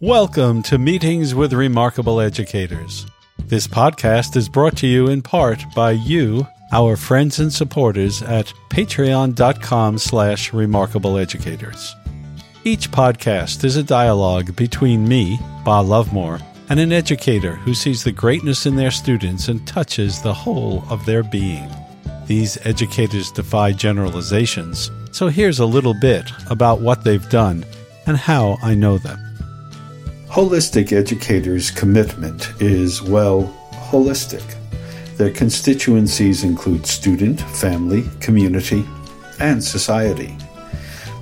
Welcome to Meetings with Remarkable Educators. This podcast is brought to you in part by you, our friends and supporters at patreon.com slash remarkableeducators. Each podcast is a dialogue between me, Ba Luvmour, and an educator who sees the greatness in their students and touches the whole of their being. These educators defy generalizations, so here's a little bit about what they've done and how I know them. Holistic educators' commitment is, well, holistic. Their constituencies include student, family, community, and society.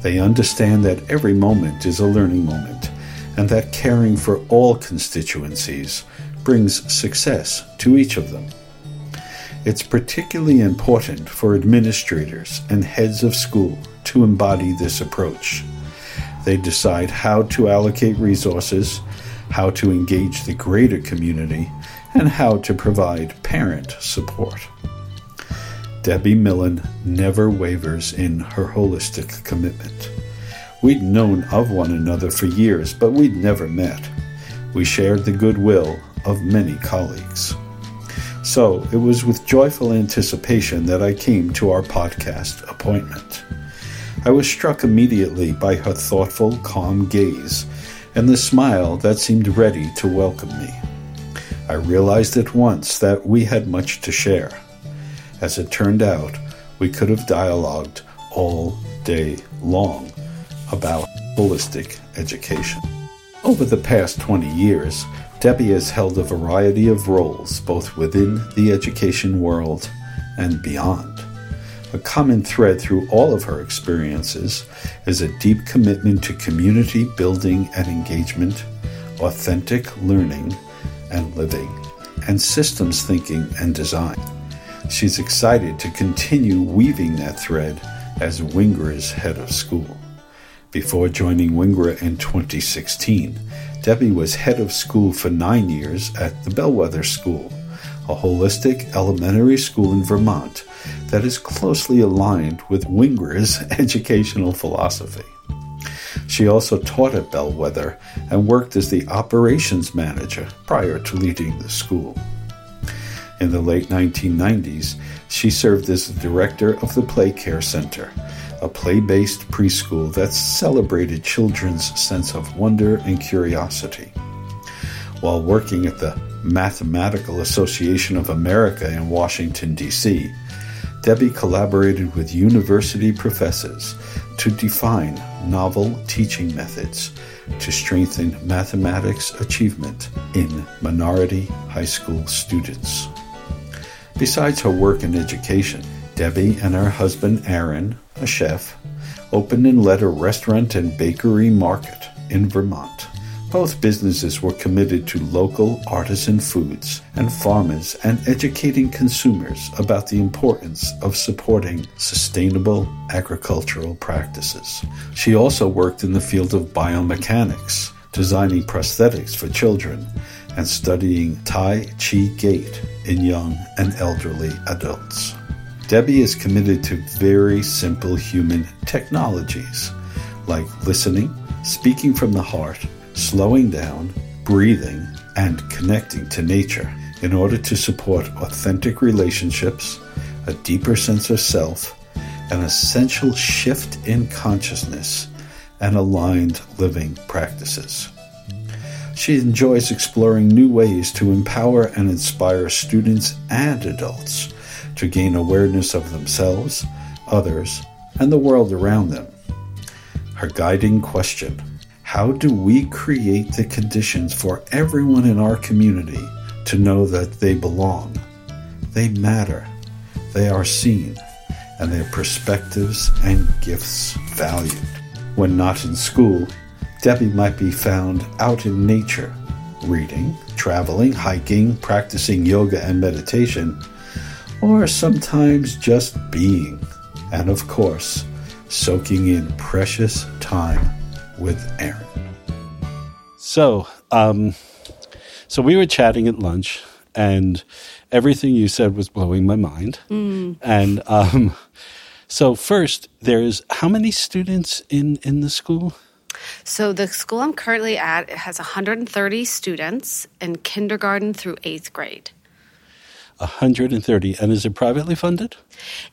They understand that every moment is a learning moment and that caring for all constituencies brings success to each of them. It's particularly important for administrators and heads of school to embody this approach. They decide how to allocate resources, how to engage the greater community, and how to provide parent support. Debbie Millen never wavers in her holistic commitment. We'd known of one another for years, but we'd never met. We shared the goodwill of many colleagues. So it was with joyful anticipation that I came to our podcast appointment. I was struck immediately by her thoughtful, calm gaze and the smile that seemed ready to welcome me. I realized at once that we had much to share. As it turned out, we could have dialogued all day long about holistic education. Over the past 20 years, Debbie has held a variety of roles both within the education world and beyond. A common thread through all of her experiences is a deep commitment to community building and engagement, authentic learning and living, and systems thinking and design. She's excited to continue weaving that thread as Wingra's head of school. Before joining Wingra in 2016, Debbie was head of school for nine years at the Bellwether School, a holistic elementary school in Vermont that is closely aligned with Wingra's educational philosophy. She also taught at Bellwether and worked as the operations manager prior to leading the school. In the late 1990s, she served as the director of the Play Care Center, a play based preschool that celebrated children's sense of wonder and curiosity. While working at the Mathematical Association of America in Washington, D.C., Debbie collaborated with university professors to define novel teaching methods to strengthen mathematics achievement in minority high school students. Besides her work in education, Debbie and her husband Aaron, a chef, opened and led a restaurant and bakery market in Vermont. Both businesses were committed to local artisan foods and farmers and educating consumers about the importance of supporting sustainable agricultural practices. She also worked in the field of biomechanics, designing prosthetics for children and studying Tai Chi Gait in young and elderly adults. Debbie is committed to very simple human technologies like listening, speaking from the heart, slowing down, breathing, and connecting to nature in order to support authentic relationships, a deeper sense of self, an essential shift in consciousness, and aligned living practices. She enjoys exploring new ways to empower and inspire students and adults to gain awareness of themselves, others, and the world around them. Her guiding question how do we create the conditions for everyone in our community to know that they belong? They matter, they are seen, and their perspectives and gifts valued. When not in school, Debbie might be found out in nature, reading, traveling, hiking, practicing yoga and meditation, or sometimes just being, and of course, soaking in precious time with Aaron. So, um, so we were chatting at lunch, and everything you said was blowing my mind. Mm. And um, so, first, there's how many students in in the school? So the school I'm currently at it has 130 students in kindergarten through eighth grade. 130. And is it privately funded?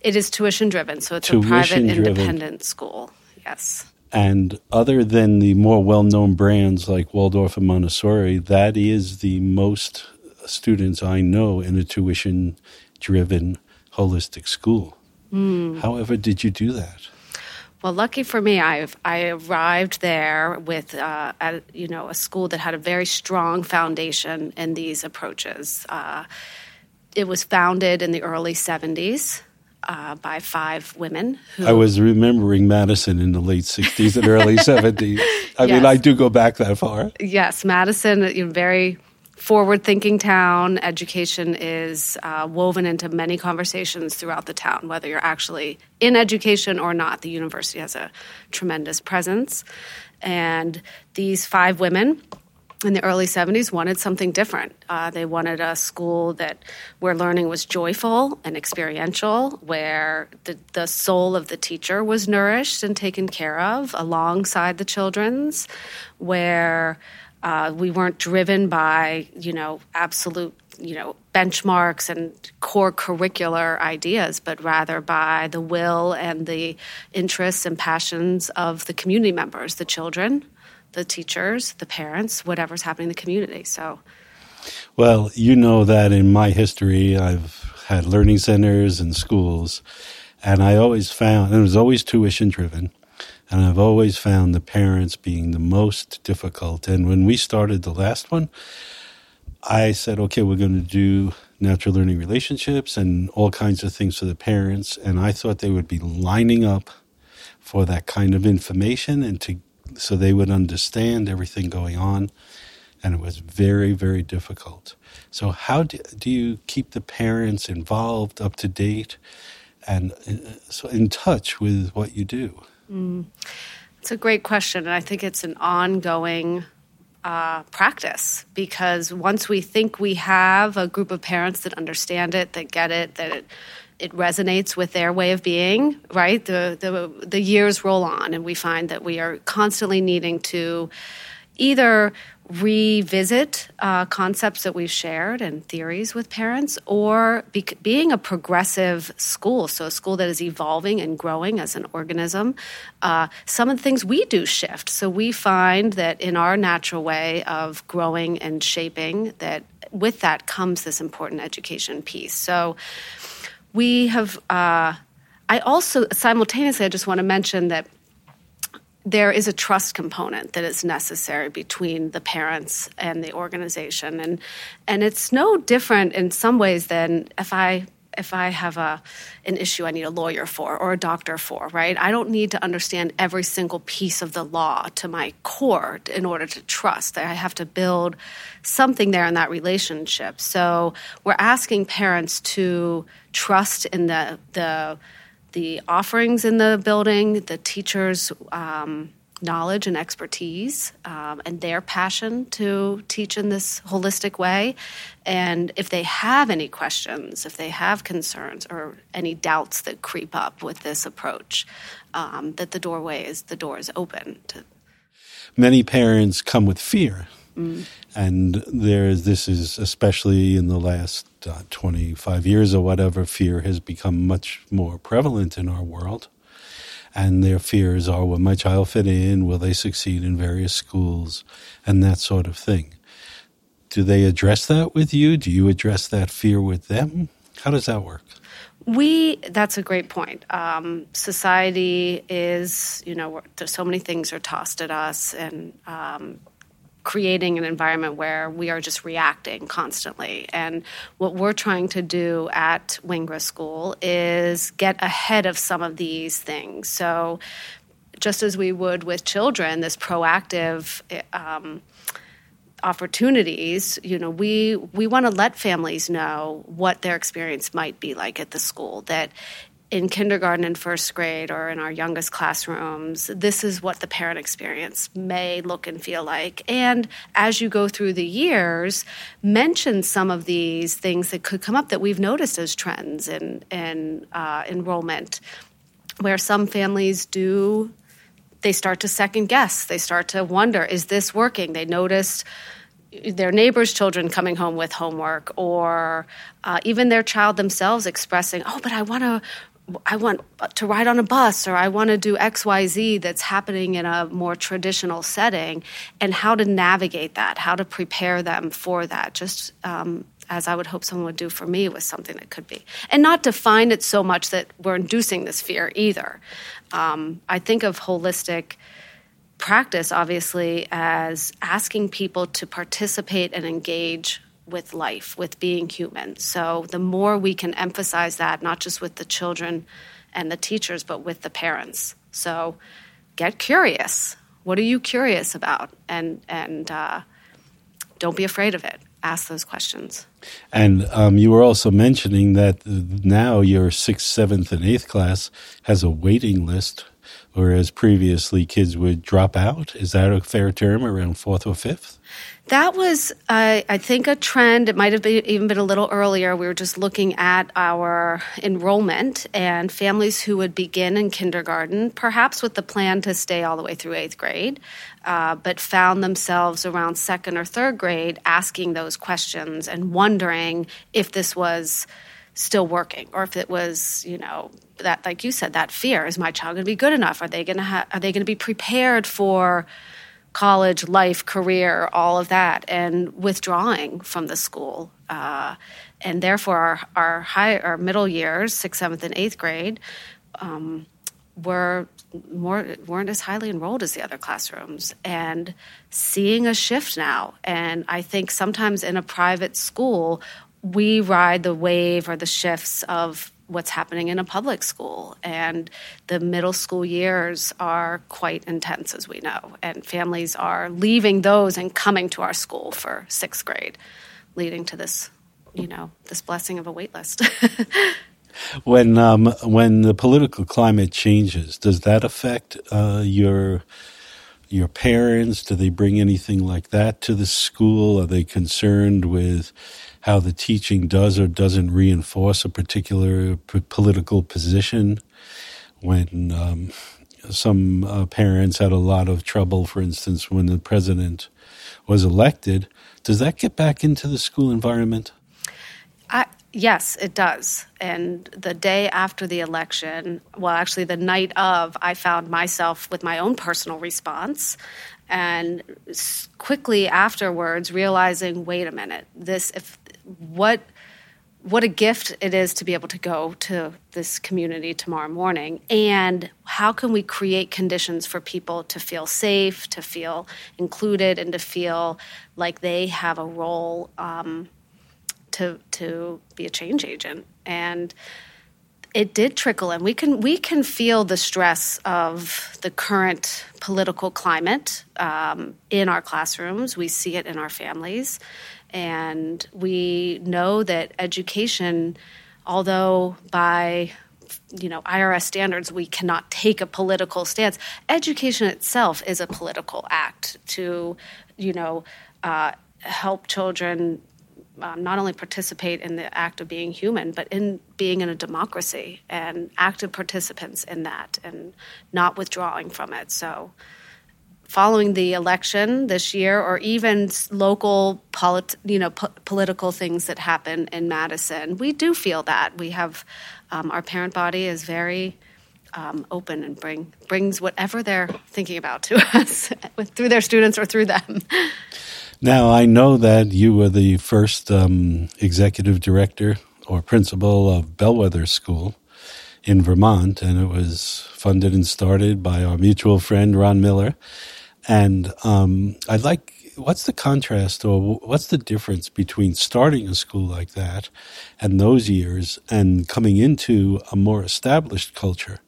It is tuition driven, so it's Tuition a private driven. independent school. Yes. And other than the more well known brands like Waldorf and Montessori, that is the most students I know in a tuition driven holistic school. However, did you do that? Well, lucky for me, I I arrived there with uh, at, you know a school that had a very strong foundation in these approaches. Uh, it was founded in the early '70s uh, by five women. Who, I was remembering Madison in the late 60s and early 70s. I mean, I do go back that far. Yes, Madison, a very forward thinking town. Education is uh, woven into many conversations throughout the town, whether you're actually in education or not. The university has a tremendous presence. And these five women in the early 70s wanted something different. Uh, they wanted a school that where learning was joyful and experiential, where the, the soul of the teacher was nourished and taken care of alongside the children's, where uh, we weren't driven by you know absolute you know benchmarks and core curricular ideas, but rather by the will and the interests and passions of the community members, the children, the teachers, the parents, whatever's happening in the community. So. Well, you know that in my history, I've had learning centers and schools, and I always found, it was always tuition driven, and I've always found the parents being the most difficult. And when we started the last one, I said, okay, we're going to do natural learning relationships and all kinds of things for the parents. And I thought they would be lining up for that kind of information and to so they would understand everything going on. And it was very, very difficult. So, how do, do you keep the parents involved, up to date, and uh, so in touch with what you do? It's a great question, and I think it's an ongoing uh, practice because once we think we have a group of parents that understand it, that get it, that it, it resonates with their way of being, right? The, the the years roll on, and we find that we are constantly needing to either revisit uh, concepts that we've shared and theories with parents, or be- being a progressive school, so a school that is evolving and growing as an organism. Uh, some of the things we do shift. So we find that in our natural way of growing and shaping, that with that comes this important education piece. So we have. Uh, I also simultaneously, I just want to mention that there is a trust component that is necessary between the parents and the organization and and it's no different in some ways than if i if i have a an issue i need a lawyer for or a doctor for right? I don't need to understand every single piece of the law to my core in order to trust. I have to build something there in that relationship. So we're asking parents to trust in the the the offerings in the building, the teachers' um, knowledge and expertise, um, and their passion to teach in this holistic way. And if they have any questions, if they have concerns or any doubts that creep up with this approach, um, that the doorway is the door is open to Many parents come with fear. And there, this is especially in the last uh, 25 years or whatever, fear has become much more prevalent in our world. And their fears are will my child fit in? Will they succeed in various schools? And that sort of thing. Do they address that with you? Do you address that fear with them? How does that work? We, that's a great point. Um, society is, you know, there's so many things are tossed at us and um, creating an environment where we are just reacting constantly. And what we're trying to do at Wingra School is get ahead of some of these things. So, just as we would with children, this proactive um, opportunities you know we we want to let families know what their experience might be like at the school that in kindergarten and first grade or in our youngest classrooms this is what the parent experience may look and feel like and as you go through the years mention some of these things that could come up that we've noticed as trends in in uh, enrollment where some families do they start to second guess. They start to wonder, is this working? They noticed their neighbors' children coming home with homework, or uh, even their child themselves expressing, "Oh, but I want to." I want to ride on a bus or I want to do XYZ that's happening in a more traditional setting, and how to navigate that, how to prepare them for that, just um, as I would hope someone would do for me with something that could be. And not define it so much that we're inducing this fear either. Um, I think of holistic practice, obviously, as asking people to participate and engage with life, with being human. So the more we can emphasize that, not just with the children and the teachers, but with the parents. So get curious. What are you curious about? And and uh, don't be afraid of it. Ask those questions. And um, you were also mentioning that now your sixth, seventh, and eighth class has a waiting list whereas previously kids would drop out. Is that a fair term around fourth or fifth? That was, uh, I think, a trend. It might have been, even been a little earlier. We were just looking at our enrollment and families who would begin in kindergarten, perhaps with the plan to stay all the way through eighth grade, uh, but found themselves around second or third grade asking those questions and wondering if this was still working or if it was you know that like you said that fear is my child going to be good enough? Are they going to ha- are they going to be prepared for college life career all of that and withdrawing from the school? Uh, and therefore our our high our middle years sixth seventh and eighth grade um, were more weren't as highly enrolled as the other classrooms. And seeing a shift now. And i think sometimes in a private school we ride the wave or the shifts of what's happening in a public school. And the middle school years are quite intense, as we know. And families are leaving those and coming to our school for sixth grade, leading to this, you know, this blessing of a wait list. when um, when the political climate changes, does that affect uh, your your parents? Do they bring anything like that to the school? Are they concerned with how the teaching does or doesn't reinforce a particular p- political position. When um, some uh, parents had a lot of trouble, for instance, when the president was elected, does that get back into the school environment? Yes, it does. And the day after the election, well, actually, the night of, I found myself with my own personal response and quickly afterwards realizing wait a minute this if what what a gift it is to be able to go to this community tomorrow morning. And how can we create conditions for people to feel safe to feel included and to feel like they have a role um, to to be a change agent? And it did trickle in. We can we can feel the stress of the current political climate um, in our classrooms. We see it in our families and we know that education, although by you know IRS standards we cannot take a political stance, education itself is a political act to you know uh, help children um, not only participate in the act of being human, but in being in a democracy and active participants in that and not withdrawing from it. So following the election this year, or even local polit- you know po- political things that happen in Madison, we do feel that we have um, our parent body is very um, open and bring brings whatever they're thinking about to us through their students or through them. Now I know that you were the first um, executive director or principal of Bellwether School in Vermont, and it was funded and started by our mutual friend Ron Miller. And um, I'd like, what's the contrast or what's the difference between starting a school like that and those years and coming into a more established culture?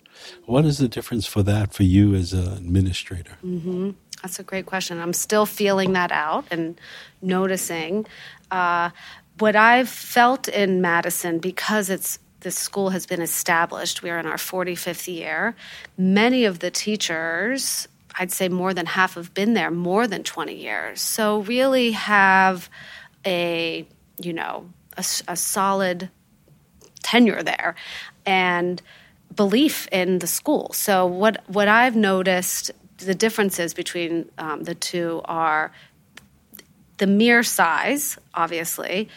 What is the difference for that for you as an administrator? Mm-hmm. That's a great question. I'm still feeling that out and noticing. Uh, what I've felt in Madison, because it's this school has been established, we are in our 45th year. Many of the teachers I'd say more than half have been there more than 20 years. So really have a, you know, a, a solid tenure there and belief in the school. So what what I've noticed the differences between um, the two are the mere size, obviously,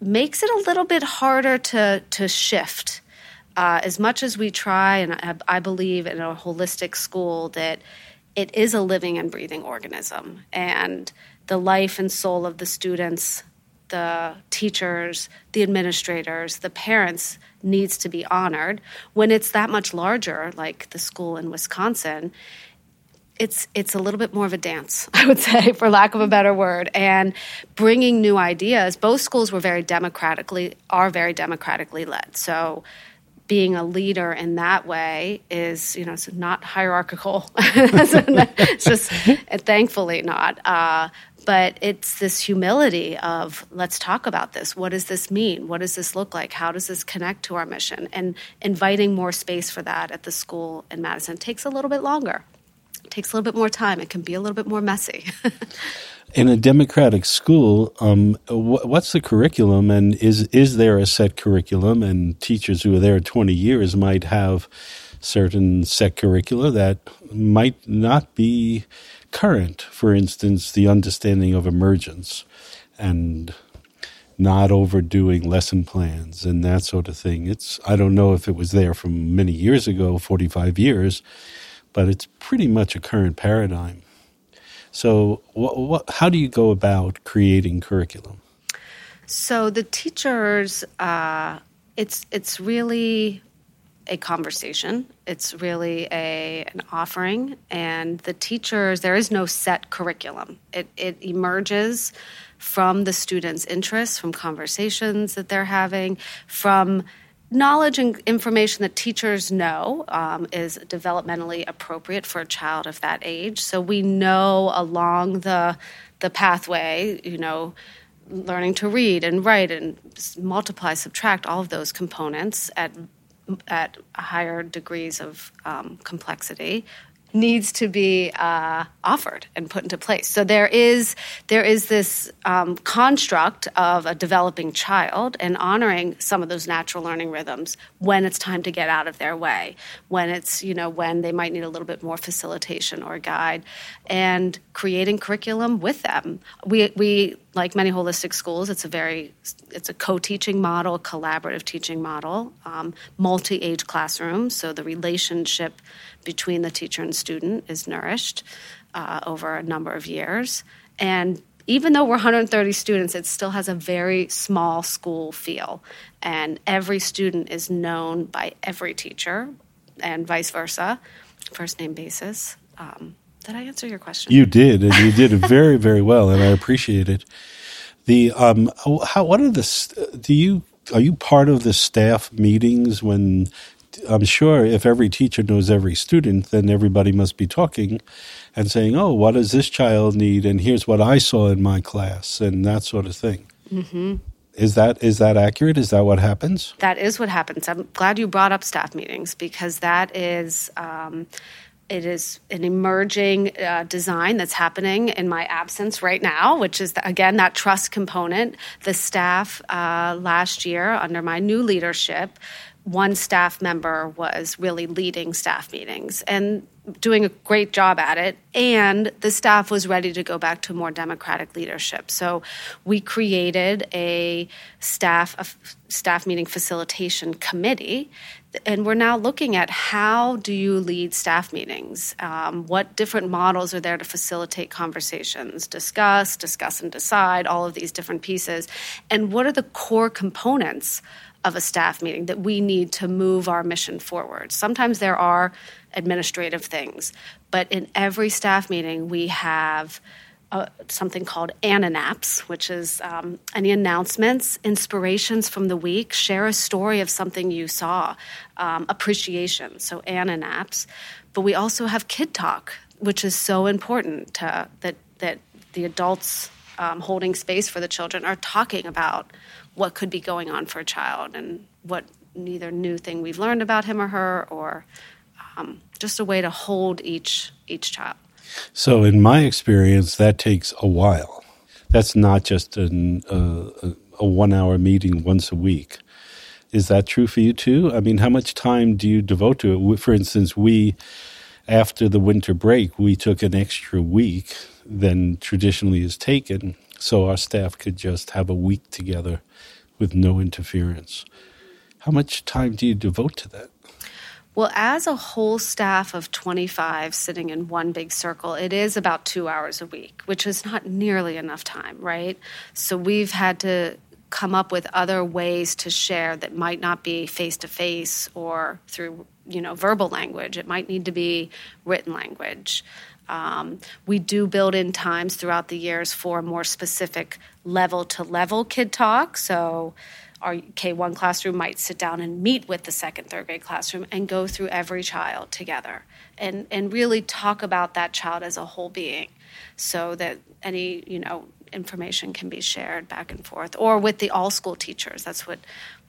makes it a little bit harder to to shift. Uh, as much as we try, and I, I believe in a holistic school that it is a living and breathing organism, and the life and soul of the students, the teachers, the administrators, the parents needs to be honored. When it's that much larger, like the school in Wisconsin, it's it's a little bit more of a dance, I would say, for lack of a better word, and bringing new ideas. Both schools were very democratically are very democratically led. So being a leader in that way is, you know, it's not hierarchical. it's just, thankfully, not. Uh, but it's this humility of let's talk about this. What does this mean? What does this look like? How does this connect to our mission? And inviting more space for that at the school in Madison takes a little bit longer takes a little bit more time. It can be a little bit more messy. in a democratic school, um, wh- what's the curriculum, and is is there a set curriculum? And teachers who are there twenty years might have certain set curricula that might not be current. For instance, the understanding of emergence and not overdoing lesson plans and that sort of thing. It's I don't know if it was there from many years ago, forty five years but it's pretty much a current paradigm. So, how do you go about creating curriculum? So the teachers, uh, it's it's really a conversation. It's really a an offering, and the teachers there is no set curriculum. It it emerges from the students' interests, from conversations that they're having, from knowledge and information that teachers know um, is developmentally appropriate for a child of that age. So we know along the the pathway, you know, learning to read and write and multiply, subtract, all of those components at at higher degrees of um, complexity needs to be uh, offered and put into place. So there is there is this um, construct of a developing child and honoring some of those natural learning rhythms when it's time to get out of their way, when it's you know when they might need a little bit more facilitation or guide, and creating curriculum with them. We we like many holistic schools, it's a very it's a co-teaching model, collaborative teaching model, um, multi-age classrooms. So the relationship between the teacher and student is nourished uh, over a number of years. And even though we're 130 students, it still has a very small school feel. And every student is known by every teacher and vice versa, first name basis. Um, did I answer your question? You did, and you did very, very well, and I appreciate it. The um, how what are the do you are you part of the staff meetings when I'm sure if every teacher knows every student, then everybody must be talking and saying, "Oh, what does this child need?" and here's what I saw in my class, and that sort of thing. Mm-hmm. Is that is that accurate? Is that what happens? That is what happens. I'm glad you brought up staff meetings because that is. Um, it is an emerging uh, design that's happening in my absence right now, which is, the, again, that trust component. The staff uh, last year, under my new leadership, one staff member was really leading staff meetings and doing a great job at it. And the staff was ready to go back to more democratic leadership. So we created a staff staff meeting facilitation committee. And we're now looking at how do you lead staff meetings? Um, what different models are there to facilitate conversations, discuss, discuss and decide, all of these different pieces? And what are the core components of a staff meeting that we need to move our mission forward. Sometimes there are administrative things, but in every staff meeting, we have uh, something called Ananaps, which is um, any announcements, inspirations from the week, share a story of something you saw, um, appreciation. So Ananaps, but we also have Kid Talk, which is so important to, that that the adults um, holding space for the children are talking about what could be going on for a child and what neither new thing we've learned about him or her or um, just a way to hold each each child. So in my experience that takes a while. That's not just an, uh, a one hour meeting once a week. Is that true for you too? I mean how much time do you devote to it? For instance we after the winter break, we took an extra week than traditionally is taken, so our staff could just have a week together with no interference. How much time do you devote to that? Well, as a whole staff of 25 sitting in one big circle, it is about two hours a week, which is not nearly enough time, right? So we've had to come up with other ways to share that might not be face to face or through you know verbal language it might need to be written language um, we do build in times throughout the years for more specific level to level kid talk. So our K1 classroom might sit down and meet with the second, third grade classroom and go through every child together and, and really talk about that child as a whole being. So that any, you know, information can be shared back and forth or with the all school teachers. That's what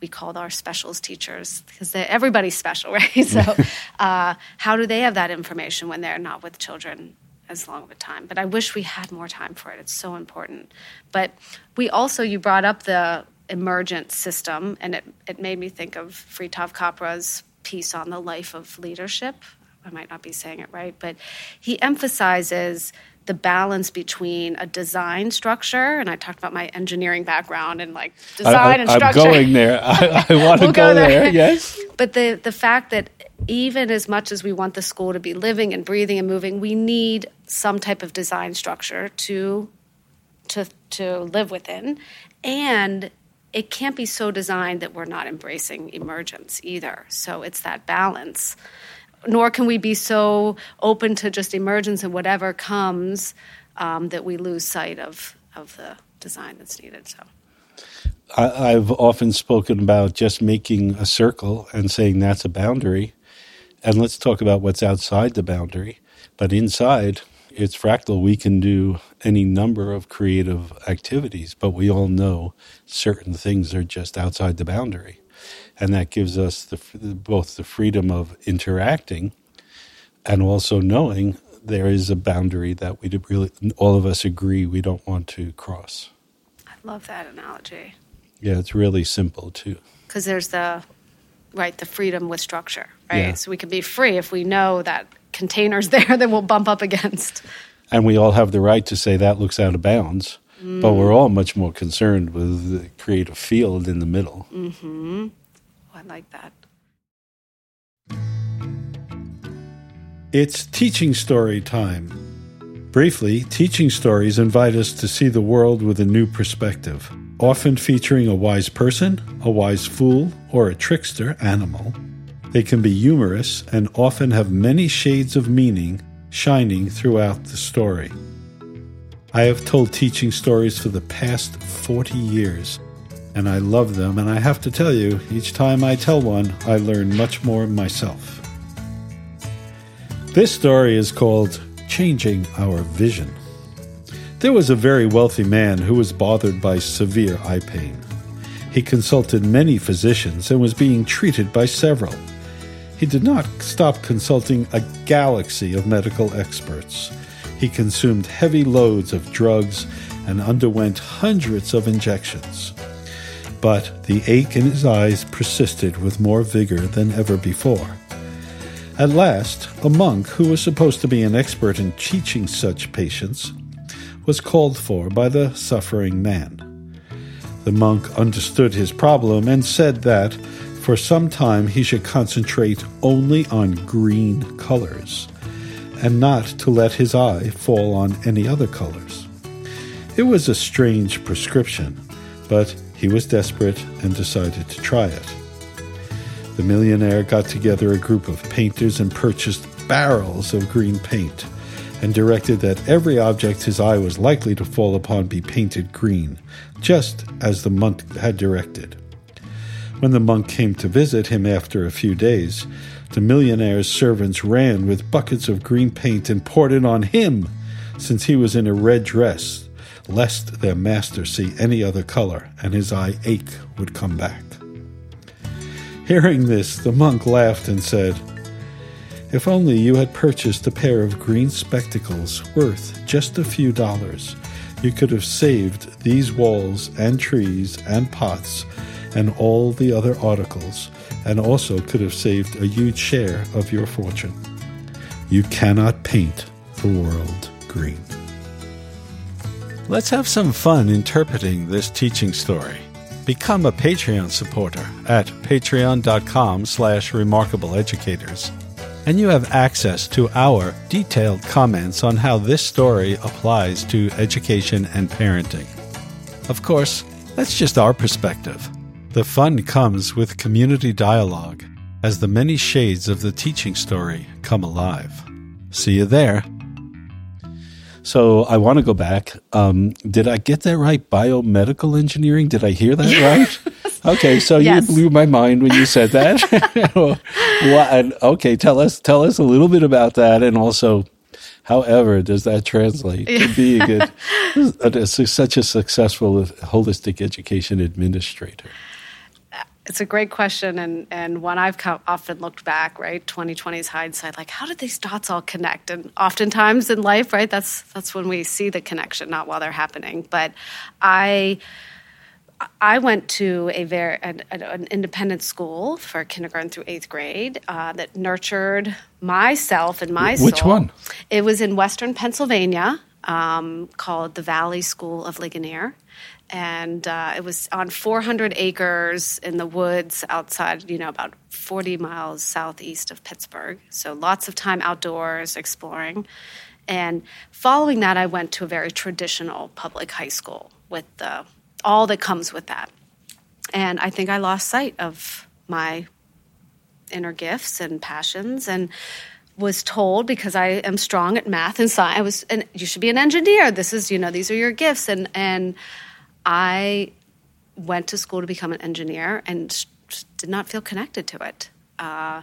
we call our specials teachers because everybody's special right? So uh, how do they have that information when they're not with children as long of a time? But i wish we had more time for it. It's so important. But we also you brought up the emergent system and it, it made me think of Fritjof Capra's piece on the life of leadership. I might not be saying it right but he emphasizes the balance between a design structure, and I talked about my engineering background and like design I, I, and structure. I'm going there. I, I want to we'll go, go there. there. Yes. But the the fact that even as much as we want the school to be living and breathing and moving, we need some type of design structure to to to live within, and it can't be so designed that we're not embracing emergence either. So it's that balance nor can we be so open to just emergence and whatever comes um, that we lose sight of of the design that's needed. So. I've often spoken about just making a circle and saying that's a boundary. And let's talk about what's outside the boundary. But inside, it's fractal. We can do any number of creative activities, but we all know certain things are just outside the boundary and that gives us the, both the freedom of interacting and also knowing there is a boundary that we really all of us agree we don't want to cross. I love that analogy. Yeah, it's really simple too. Because there's the right the freedom with structure, right? Yeah. So we can be free if we know that containers there that we'll bump up against. And we all have the right to say that looks out of bounds, mm. but we're all much more concerned with the creative field in the middle. Mm-hmm. Like that. It's teaching story time. Briefly, teaching stories invite us to see the world with a new perspective, often featuring a wise person, a wise fool, or a trickster animal. They can be humorous and often have many shades of meaning shining throughout the story. I have told teaching stories for the past 40 years, and I love them. And I have to tell you, each time I tell one, I learn much more myself. This story is called Changing Our Vision. There was a very wealthy man who was bothered by severe eye pain. He consulted many physicians and was being treated by several. He did not stop consulting a galaxy of medical experts. He consumed heavy loads of drugs and underwent hundreds of injections but the ache in his eyes persisted with more vigor than ever before. At last, a monk who was supposed to be an expert in teaching such patients was called for by the suffering man. The monk understood his problem and said that for some time he should concentrate only on green colors and not to let his eye fall on any other colors. It was a strange prescription, but he was desperate and decided to try it. The millionaire got together a group of painters and purchased barrels of green paint and directed that every object his eye was likely to fall upon be painted green, just as the monk had directed. When the monk came to visit him after a few days, the millionaire's servants ran with buckets of green paint and poured it on him, since he was in a red dress lest their master see any other color and his eye ache would come back. Hearing this, the monk laughed and said, If only you had purchased a pair of green spectacles worth just a few dollars, you could have saved these walls and trees and pots and all the other articles, and also could have saved a huge share of your fortune. You cannot paint the world green. Let's have some fun interpreting this teaching story. Become a Patreon supporter at patreon.com slash remarkableeducators and you have access to our detailed comments on how this story applies to education and parenting. Of course, that's just our perspective. The fun comes with community dialogue as the many shades of the teaching story come alive. See you there. So I want to go back. Um, did I get that right? Biomedical engineering? Did I hear that right? Okay, so yes. you blew my mind when you said that. okay, tell us tell us a little bit about that, and also, however, does that translate to being a, a, such a successful holistic education administrator? It's a great question, and and one I've often looked back, right? Twenty twenty's hindsight, like how did these dots all connect? And oftentimes in life, right, that's that's when we see the connection, not while they're happening. But I I went to a very an, an, independent school for kindergarten through eighth grade uh, that nurtured myself and my Which soul. one? It was in Western Pennsylvania, um, called the Valley School of Ligonier, and uh, it was on 400 acres in the woods outside, you know, about 40 miles southeast of Pittsburgh. So lots of time outdoors exploring. And following that, I went to a very traditional public high school with the all that comes with that. And I think I lost sight of my inner gifts and passions and was told because I am strong at math and science I was and you should be an engineer this is you know these are your gifts and and I went to school to become an engineer and did not feel connected to it. Uh,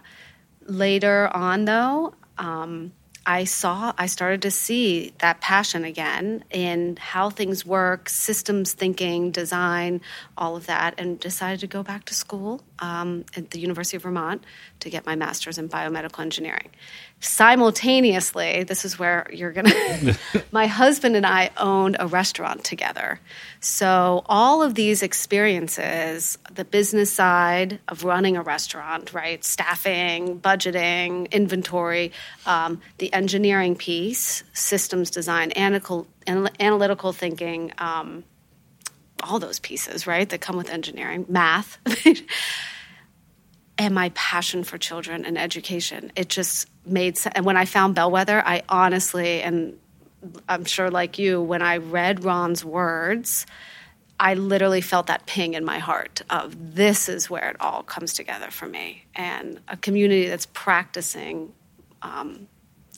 later on though um, I saw, I started to see that passion again in how things work, systems thinking, design, all of that, and decided to go back to school um, at the University of Vermont to get my master's in biomedical engineering simultaneously, this is where you're going to. my husband and I owned a restaurant together. So, all of these experiences the business side of running a restaurant, right? Staffing, budgeting, inventory, um, the engineering piece, systems design, analytical, analytical thinking, um, all those pieces, right, that come with engineering, math. and my passion for children and education. It just made sense. And when I found Bellwether, I honestly, and I'm sure like you, when I read Ron's words, I literally felt that ping in my heart of this is where it all comes together for me. And a community that's practicing um,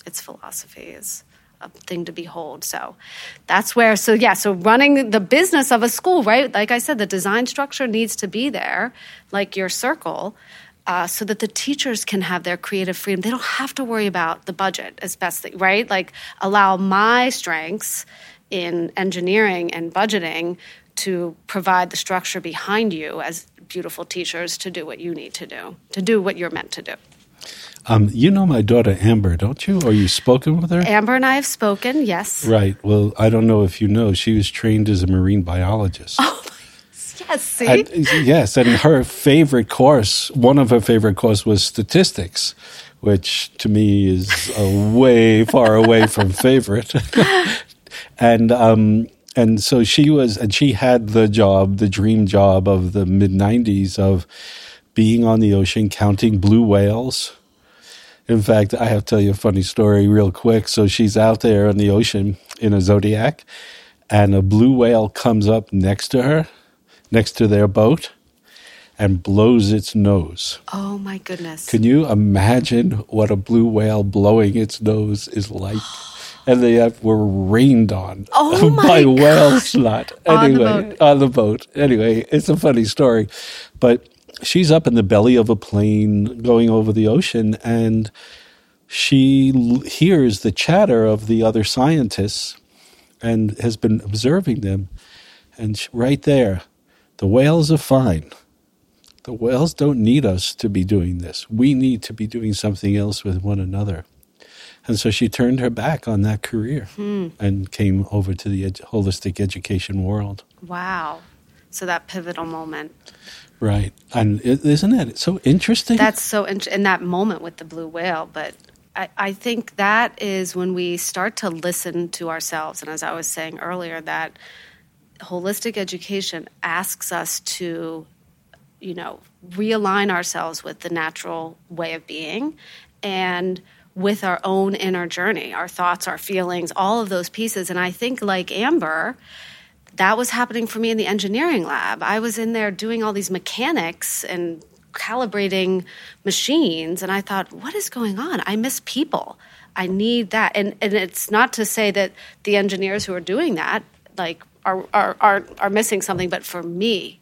its philosophy is a thing to behold. So that's where, so yeah, so running the business of a school, right? Like I said, the design structure needs to be there, like your circle uh, so that the teachers can have their creative freedom. They don't have to worry about the budget as best they, right? Like allow my strengths in engineering and budgeting to provide the structure behind you as beautiful teachers to do what you need to do, to do what you're meant to do. Um, you know my daughter Amber, don't you? Or you spoken with her? Amber and I have spoken, yes. Right. Well, I don't know if you know, she was trained as a marine biologist. Oh Yes, see? And, yes, and her favorite course, one of her favorite course was statistics, which to me is way far away from favorite. and um, and so she was, and she had the job, the dream job of the mid '90s of being on the ocean, counting blue whales. In fact, I have to tell you a funny story real quick. So she's out there in the ocean in a Zodiac, and a blue whale comes up next to her next to their boat and blows its nose. Oh my goodness. Can you imagine what a blue whale blowing its nose is like? and they were rained on oh by whale snot. Anyway, on the, on the boat. Anyway, it's a funny story. But she's up in the belly of a plane going over the ocean and she hears the chatter of the other scientists and has been observing them. And right there, the whales are fine. The whales don't need us to be doing this. We need to be doing something else with one another. And so she turned her back on that career hmm. and came over to the ed- holistic education world. Wow. So that pivotal moment. Right. And is not that so interesting? That's so interesting. In that moment with the blue whale, but I, I think that is when we start to listen to ourselves. And as I was saying earlier, that holistic education asks us to, you know, realign ourselves with the natural way of being and with our own inner journey, our thoughts, our feelings, all of those pieces. And I think, like Amber, that was happening for me in the engineering lab. I was in there doing all these mechanics and calibrating machines, and I thought, what is going on? I miss people. I need that. And, and it's not to say that the engineers who are doing that, like, are, are, are, are missing something, but for me,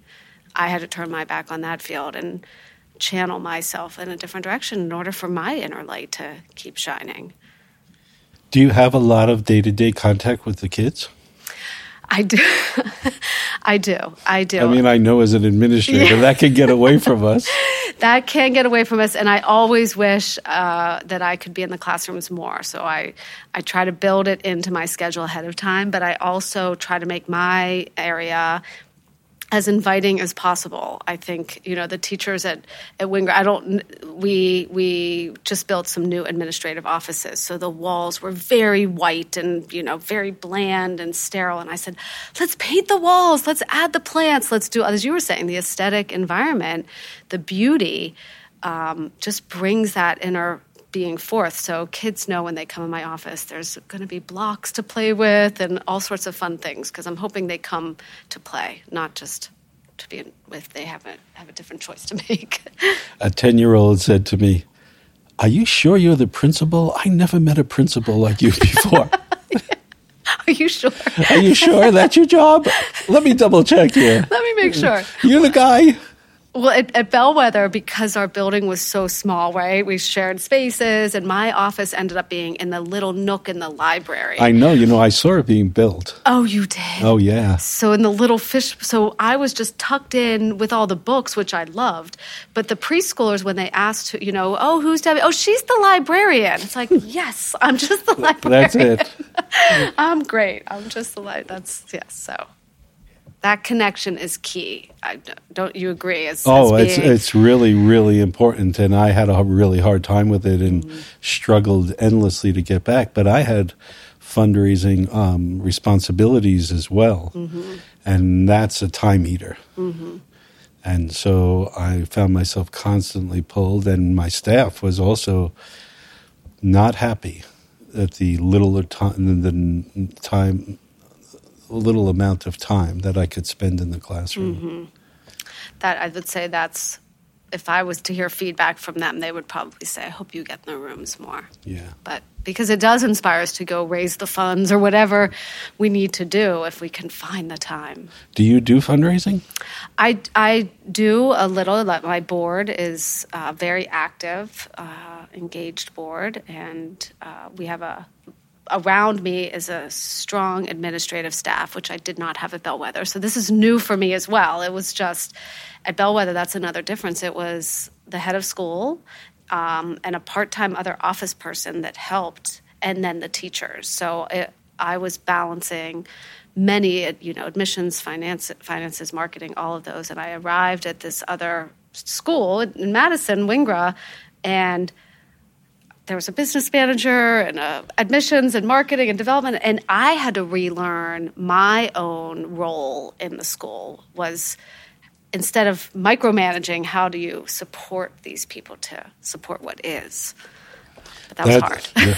I had to turn my back on that field and channel myself in a different direction in order for my inner light to keep shining. Do you have a lot of day to day contact with the kids? I do. I do. I do. I mean, I know as an administrator yeah. that can get away from us. That can get away from us, and I always wish uh, that I could be in the classrooms more. So I, I try to build it into my schedule ahead of time, but I also try to make my area as inviting as possible. I think you know the teachers at at Wingra. I don't. We we just built some new administrative offices, so the walls were very white and you know very bland and sterile. And I said, let's paint the walls. Let's add the plants. Let's do as you were saying, the aesthetic environment, the beauty. Um, just brings that inner being forth. So kids know when they come in my office, there's going to be blocks to play with and all sorts of fun things because I'm hoping they come to play, not just to be with. They have a have a different choice to make. a ten year old said to me, "Are you sure you're the principal? I never met a principal like you before." Are you sure? Are you sure that's your job? Let me double check here. Let me make sure. You're the guy. Well, at, at, Bellwether, because our building was so small, right? We shared spaces, and my office ended up being in the little nook in the library. I know. You know, I saw it being built. Oh, you did? Oh, yeah. So in the little fish, so I was just tucked in with all the books, which I loved. But the preschoolers, when they asked, you know, oh, who's Debbie? Oh, she's the librarian. It's like, yes, I'm just the librarian. That's it. I'm great. I'm just the light. That's yes. So that connection is key. I, don't you agree? As, oh, as it's it's really really important, and I had a really hard time with it and mm-hmm. struggled endlessly to get back. But I had fundraising um, responsibilities as well, mm-hmm. and that's a time eater. Mm-hmm. And so I found myself constantly pulled, and my staff was also not happy at the little time the time little amount of time that I could spend in the classroom. Mm-hmm. That I would say that's if I was to hear feedback from them, they would probably say, "I hope you get in the rooms more." Yeah. But because it does inspire us to go raise the funds or whatever we need to do if we can find the time. Do you do fundraising? I, I do a little. My board is uh, very active, uh, engaged board, and uh, we have a around me is a strong administrative staff, which I did not have at Bellwether. So this is new for me as well. It was just at Bellwether, that's another difference. It was the head of school um, and a part time other office person that helped, and then the teachers. So it, I was balancing many, you know, admissions, finance, finances, marketing, all of those. And I arrived at this other school in Madison, Wingra, and – there was a business manager and a admissions and marketing and development and i had to relearn my own role in the school was instead of micromanaging how do you support these people to support what is? But that was hard. yeah,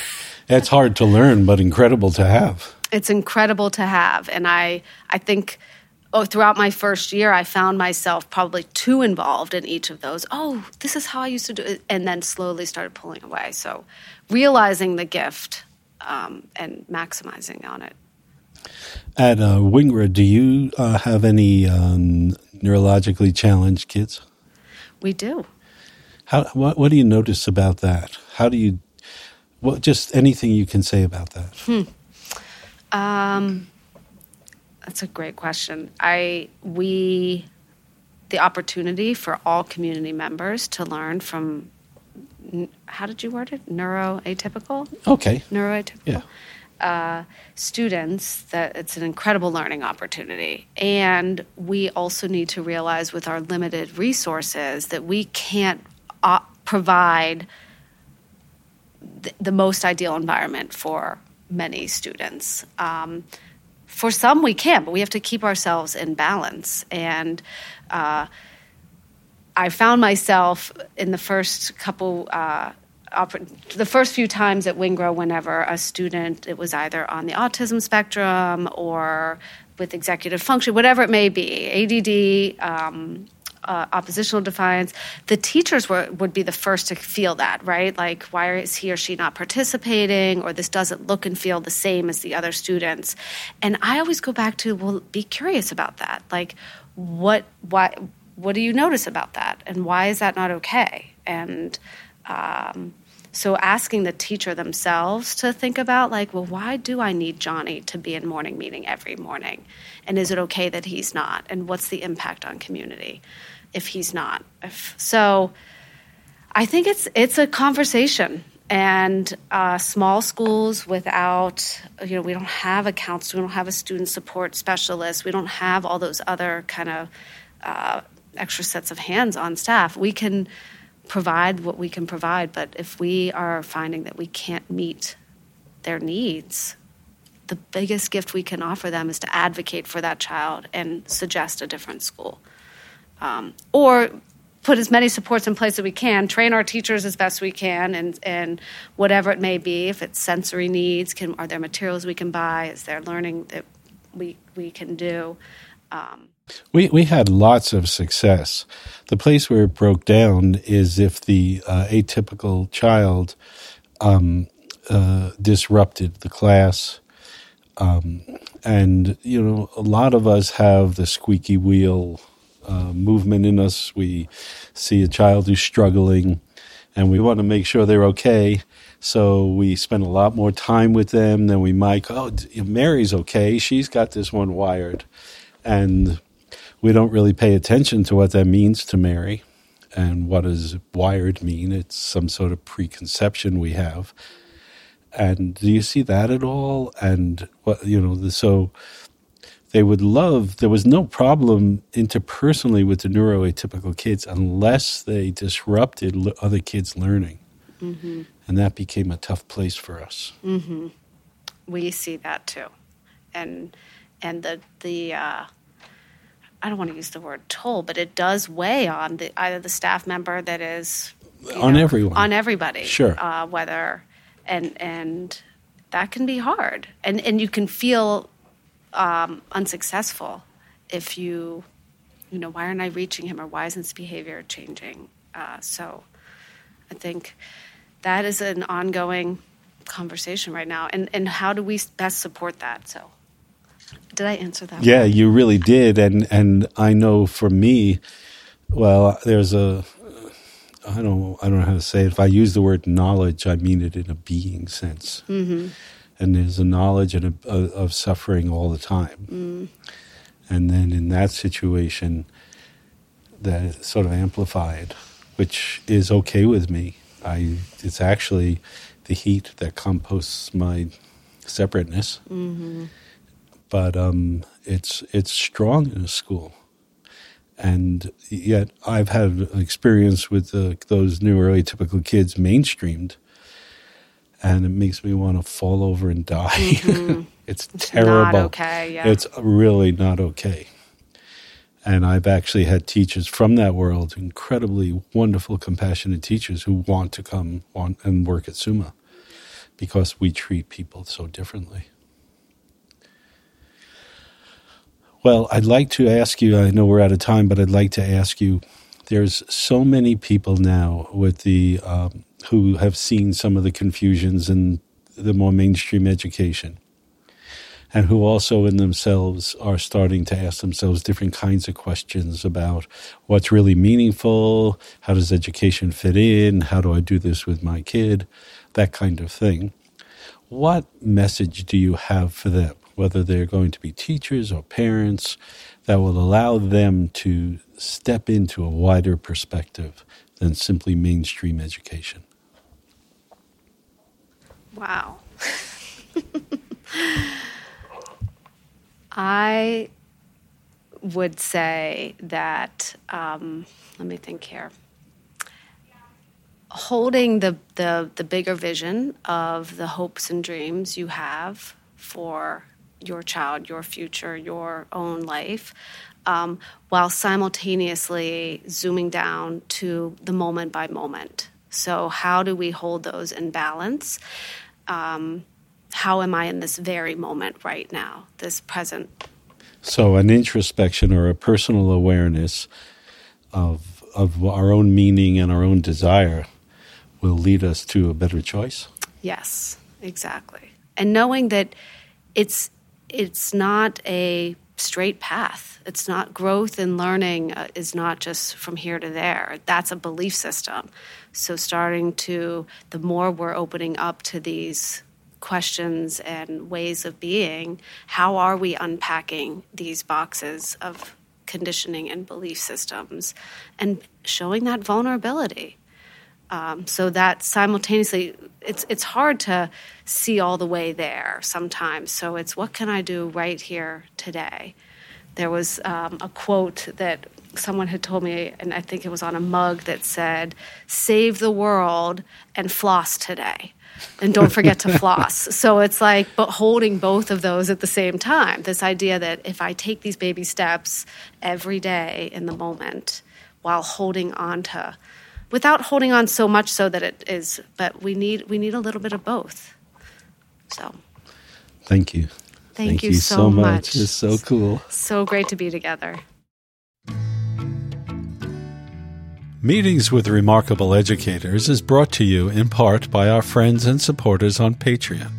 it's hard to learn but incredible to have. It's incredible to have and i i think oh, throughout my first year, I found myself probably too involved in each of those. Oh, this is how I used to do it. And then slowly started pulling away. So realizing the gift um, and maximizing on it. At uh, Wingra, do you uh, have any um, neurologically challenged kids? We do. How, what, what do you notice about that? How do you, what, just anything you can say about that? Hmm. Um, that's a great question. I we the opportunity for all community members to learn from how did you word it? Neuroatypical. Okay. Neuroatypical. Yeah. Uh, students that it's an incredible learning opportunity and we also need to realize with our limited resources that we can't uh, provide th- the most ideal environment for many students. Um, for some, we can, but we have to keep ourselves in balance. And uh, I found myself in the first couple. Uh, the first few times at Wingra, whenever a student, it was either on the autism spectrum or with executive function, whatever it may be, ADD, um, uh, oppositional defiance, the teachers were, would be the first to feel that, right? Like, why is he or she not participating, or this doesn't look and feel the same as the other students? And I always go back to, well, be curious about that. Like, what, what, what do you notice about that, and why is that not okay? And um, so asking the teacher themselves to think about, like, well, why do I need Johnny to be in morning meeting every morning? And is it okay that he's not? And what's the impact on community? If he's not. If, so I think it's it's a conversation. And uh, small schools without, you know, we don't have a counselor, we don't have a student support specialist, we don't have all those other kind of uh, extra sets of hands on staff. We can provide what we can provide, but if we are finding that we can't meet their needs, the biggest gift we can offer them is to advocate for that child and suggest a different school um, or put as many supports in place as we can, train our teachers as best we can, and, and whatever it may be, if it's sensory needs, can, are there materials we can buy, is there learning that we, we can do. Um, we, we had lots of success. The place where it broke down is if the uh, atypical child um, uh, disrupted the class. Um, and, you know, a lot of us have the squeaky wheel uh, movement in us. We see a child who's struggling, and we want to make sure they're okay. So we spend a lot more time with them than we might. Oh, Mary's okay. She's got this one wired. And we don't really pay attention to what that means to Mary. And what does wired mean? It's some sort of preconception we have. And do you see that at all? And what, you know, so they would love, there was no problem interpersonally with the neuroatypical kids unless they disrupted other kids' learning. Mm-hmm. And that became a tough place for us. Mm-hmm. We see that too. And, and the, the, uh, I don't want to use the word toll, but it does weigh on the, either the staff member that is on know, everyone, on everybody, sure. Uh, whether and and that can be hard, and and you can feel um, unsuccessful if you, you know, why aren't I reaching him or why isn't his behavior changing? Uh, so I think that is an ongoing conversation right now. And, and how do we best support that? So did I answer that? Yeah, you really did. And, and I know for me, well, there's a, I don't, I don't know how to say it. If I use the word knowledge, I mean it in a being sense. Mm-hmm and there's a knowledge of, of suffering all the time. Mm. And then in that situation, that sort of amplified, which is okay with me. I it's actually the heat that composts my separateness. Mm-hmm. But um, it's it's strong in a school, and yet I've had experience with the, those neuroatypical kids mainstreamed and it makes me want to fall over and die. Mm-hmm. it's, it's, terrible. okay. Yeah. It's really not okay. And I've actually had teachers from that world, incredibly wonderful, compassionate teachers who want to come on and work at SUMA because we treat people so differently. Well, I'd like to ask you, I know we're out of time, but I'd like to ask you there's so many people now with the um, who have seen some of the confusions in the more mainstream education and who also in themselves are starting to ask themselves different kinds of questions about what's really meaningful, how does education fit in, how do I do this with my kid, that kind of thing. What message do you have for them, whether they're going to be teachers or parents, that will allow them to step into a wider perspective than simply mainstream education? Wow. I would say that, um, let me think here. holding the, the, the bigger vision of the hopes and dreams you have for your child, your future, your own life, um, while simultaneously zooming down to the moment by moment. So, how do we hold those in balance? Um, how am I in this very moment right now, this present? So, an introspection or a personal awareness of of our own meaning and our own desire will lead us to a better choice. Yes, exactly. And knowing that it's it's not a straight path. It's not growth and learning uh, is not just from here to there. That's a belief system. So starting to the more we're opening up to these questions and ways of being, how are we unpacking these boxes of conditioning and belief systems and showing that vulnerability? Um, so that simultaneously, it's it's hard to see all the way there sometimes. So it's what can I do right here today? There was um, a quote that someone had told me, and I think it was on a mug that said, "Save the world and floss today." and don't forget to floss. So it's like, but holding both of those at the same time. This idea that if I take these baby steps every day in the moment while holding on to without holding on so much so that it is but we need we need a little bit of both. So. Thank you. Thank, thank you, you, so, much. much. It's so cool. So great to be together. Meetings with Remarkable Educators is brought to you in part by our friends and supporters on Patreon.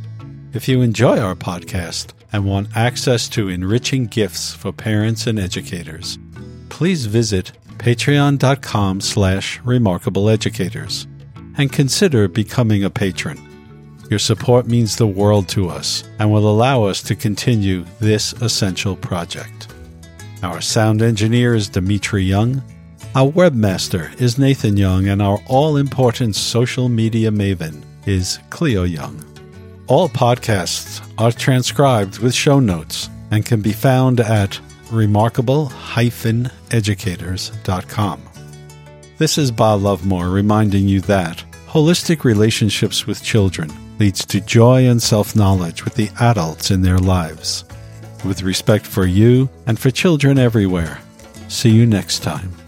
If you enjoy our podcast and want access to enriching gifts for parents and educators, please visit patreon.com slash remarkableeducators, and consider becoming a patron. Your support means the world to us and will allow us to continue this essential project. Our sound engineer is Dimitri Young. Our webmaster is Nathan Young, and our all important social media maven is Cleo Young. All podcasts are transcribed with show notes and can be found at remarkable-educators.com. This is Ba Luvmour reminding you that holistic relationships with children leads to joy and self-knowledge with the adults in their lives. With respect for you and for children everywhere. See you next time.